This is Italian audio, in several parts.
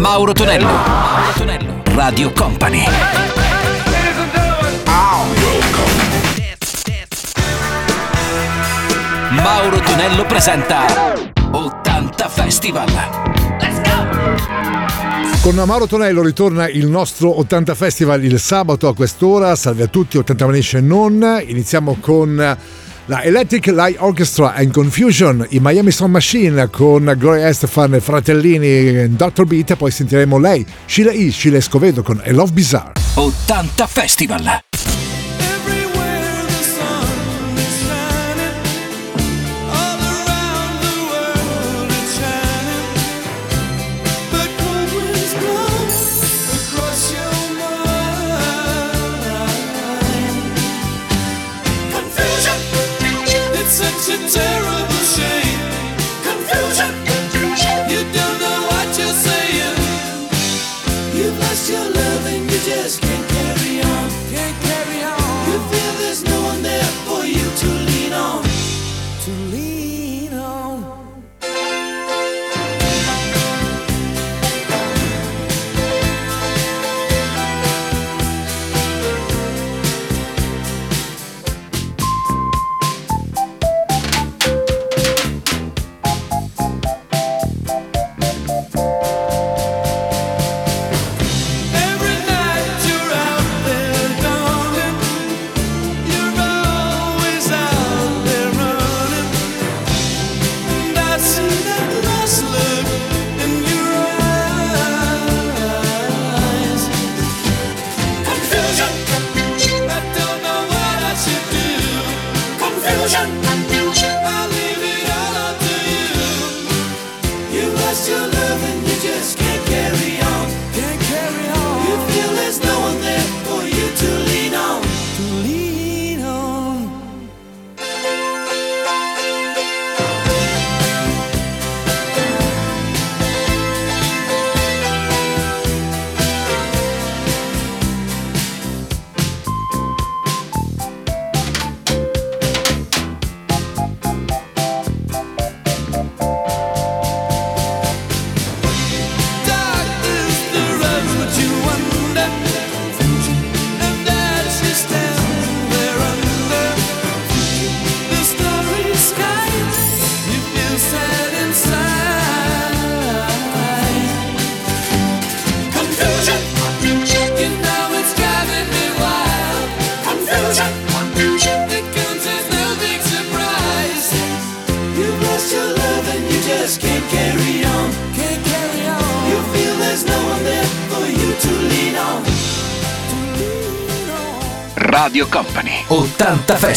Mauro Tonello. Mauro Tonello. Radio Company. Mauro Tonello presenta 80 Festival. Con Mauro Tonello ritorna il nostro 80 Festival il sabato a quest'ora. Salve a tutti, 80 Nation non. Iniziamo con la Electric Light Orchestra and Confusion, i Miami Sound Machine con Gloria Estefan e Fratellini Dr. Beat poi sentiremo lei, Sheila E. Sheila Escovedo con A Love Bizarre. 80 Festival.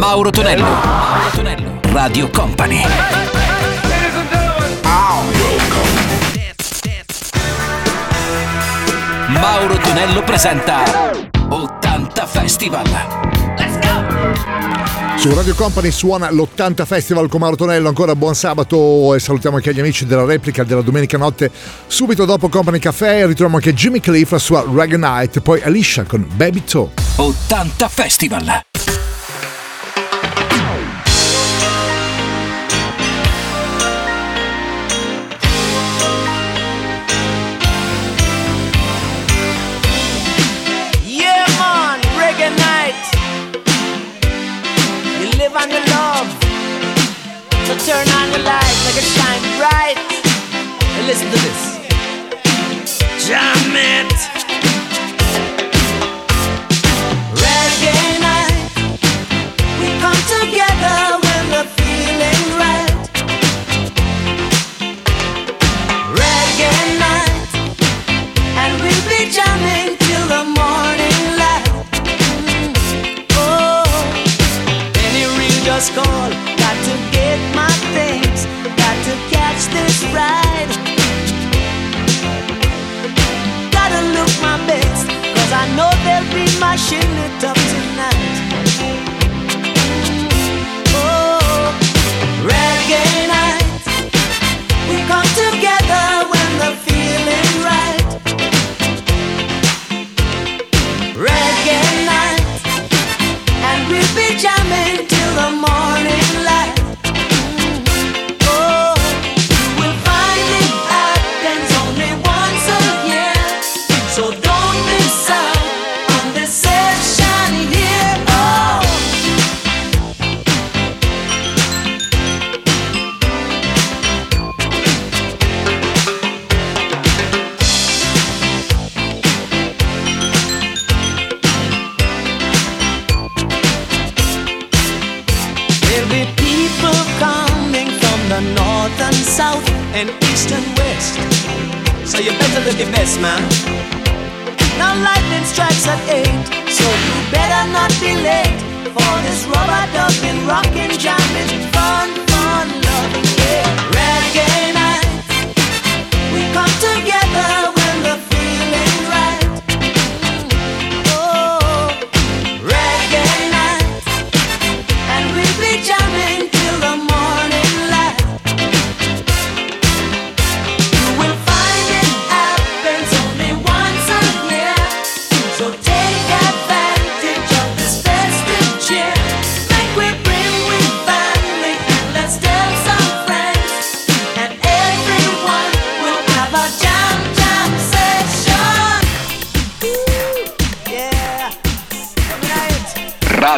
Mauro Tonello. Mauro Tonello. Radio Company. Mauro Tonello presenta 80 Festival. Let's go! Su Radio Company suona l'80 Festival con Mauro Tonello, ancora buon sabato e salutiamo anche gli amici della replica della domenica notte. Subito dopo Company Café ritroviamo anche Jimmy Cliff, la sua Reggae Night, poi Alicia con Baby Toe. 80 Festival! listen to this. and east and west. So you better look your best, man. Now lightning strikes at eight, so you better not be late for this rubber dubbing, rockin', is fun, fun, loving, yeah. Reggae.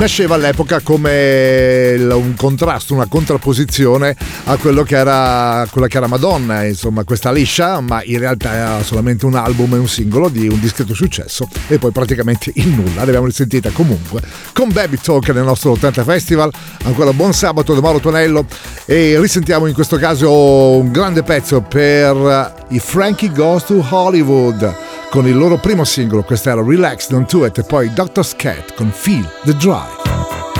nasceva all'epoca come un contrasto, una contrapposizione a quello che era, quella che era Madonna, insomma questa liscia, ma in realtà era solamente un album e un singolo di un discreto successo e poi praticamente il nulla, l'abbiamo risentita comunque con Baby Talk nel nostro 80 Festival, ancora buon sabato da Mauro Tonello e risentiamo in questo caso un grande pezzo per i Frankie Goes to Hollywood con il loro primo singolo, questo era Relax, Don't Do It, e poi Dr. Scat con Feel the Drive.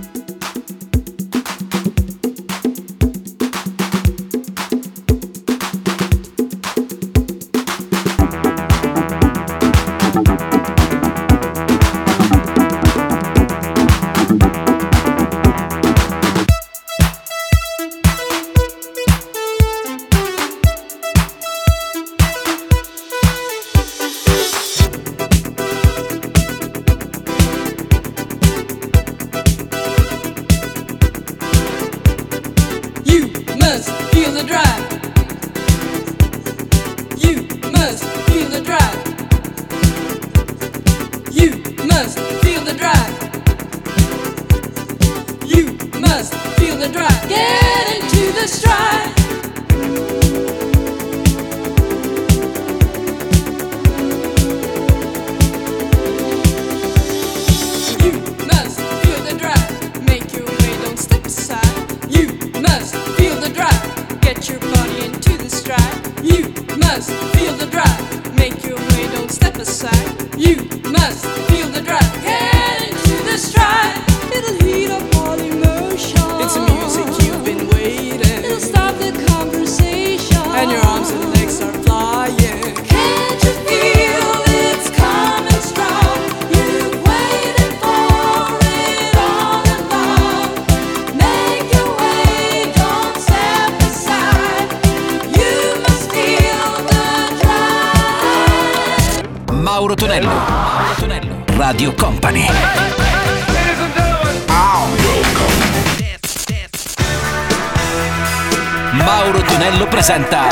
Presenta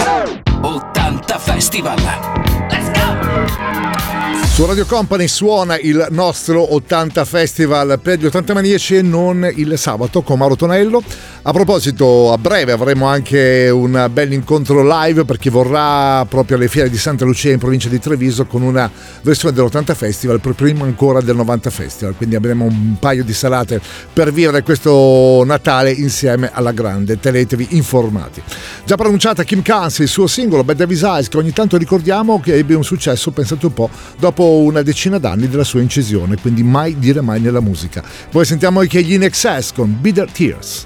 80 Festival. Su Radio Company suona il nostro 80 Festival per gli 80 maniaci e non il sabato con Mauro Tonello. A proposito, a breve avremo anche un bel incontro live per chi vorrà proprio alle fiere di Santa Lucia in provincia di Treviso con una versione dell'80 Festival, prima ancora del 90 Festival. Quindi avremo un paio di serate per vivere questo Natale insieme alla grande. Tenetevi informati. Già pronunciata Kim Clancy, il suo singolo Bad Davis Eyes, che ogni tanto ricordiamo che ebbe un successo, pensate un po', dopo una decina d'anni della sua incisione, quindi mai dire mai nella musica. Poi sentiamo anche gli In Excess con Bitter Tears.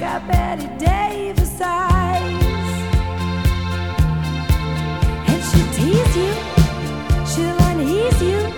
Got Betty Davis eyes. And she'll tease you, she'll unease you.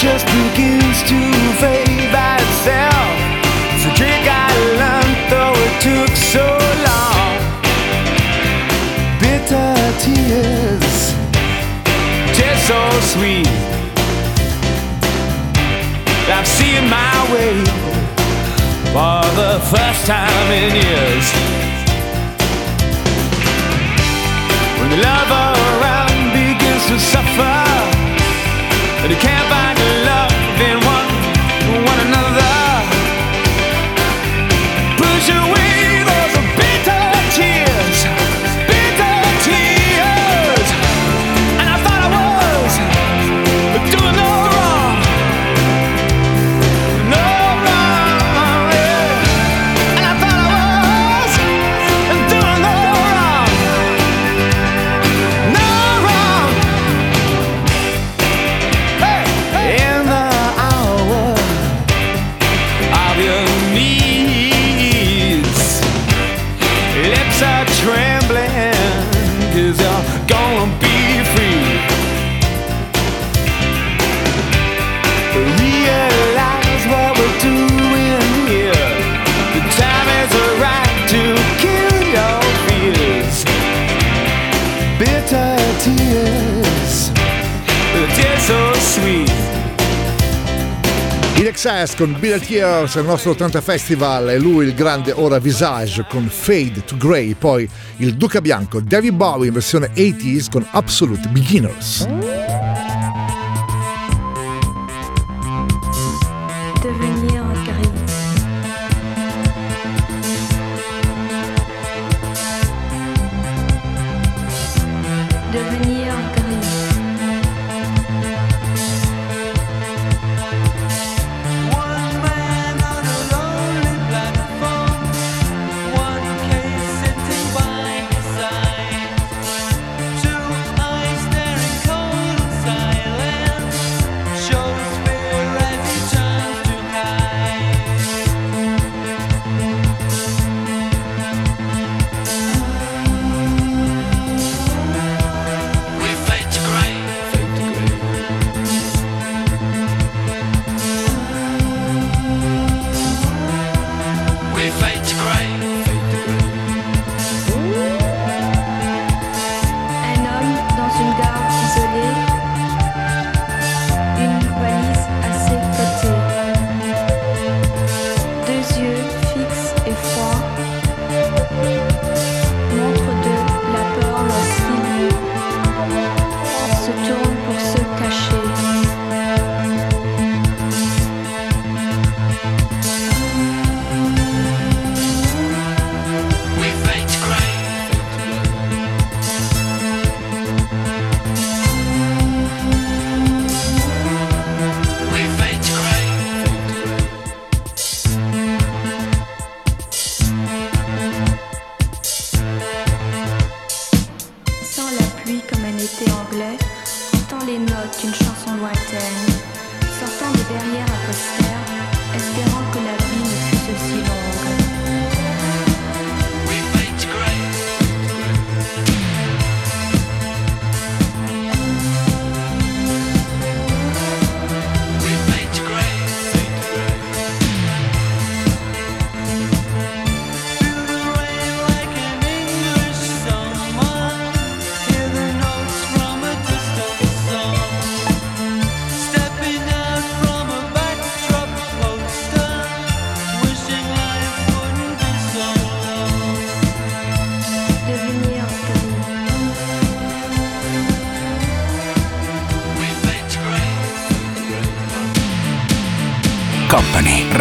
just begins to fade by itself. It's a trick I learned, though it took so long. Bitter tears, just so sweet. I've seen my way for the first time in years. When the love around begins to suffer, and you can't Jazz con Bill Tears al nostro 80 Festival e lui il grande ora Visage con Fade to Grey, poi il Duca Bianco, David Bowie in versione 80s con Absolute Beginners.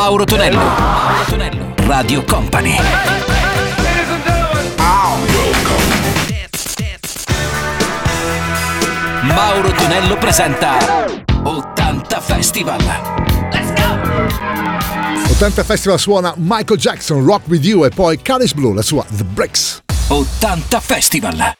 Mauro Tonello. Mauro Tonello. Radio Company. Mauro Tonello presenta 80 Festival. Let's go! 80 Festival suona Michael Jackson, Rock With You e poi Calis Blue, la sua The Bricks. 80 Festival.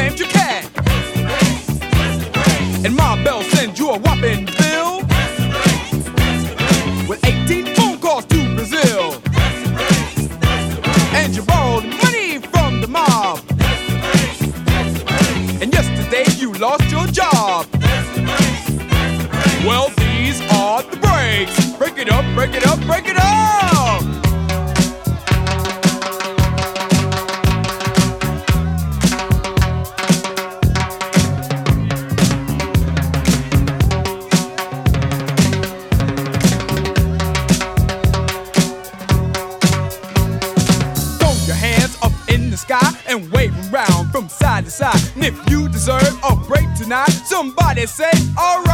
claimed you can. And my bell sends you a whopping bill. With 18 phone calls to Brazil. And you borrowed money from the mob. And yesterday you lost your job. Well, these are the breaks. Break it up, break it up, break it up. not? Somebody say, alright.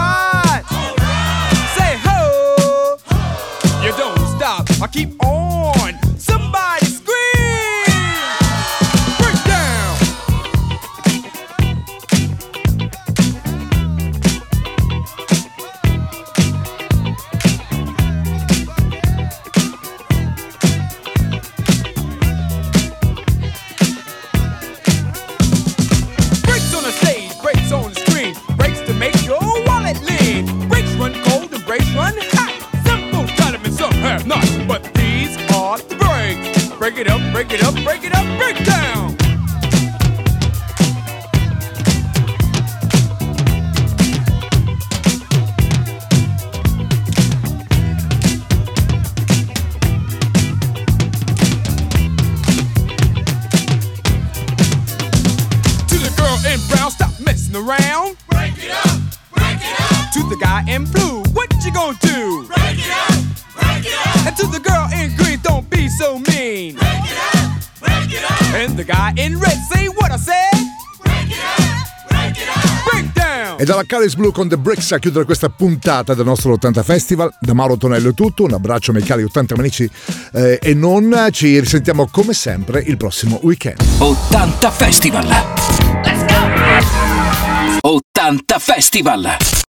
Caris Blue con The Bricks a chiudere questa puntata del nostro 80 Festival. Da Mauro Tonello è tutto, un abbraccio ai cari 80 amici eh, e non. Ci risentiamo come sempre il prossimo weekend. 80 Festival! Let's go! 80 Festival!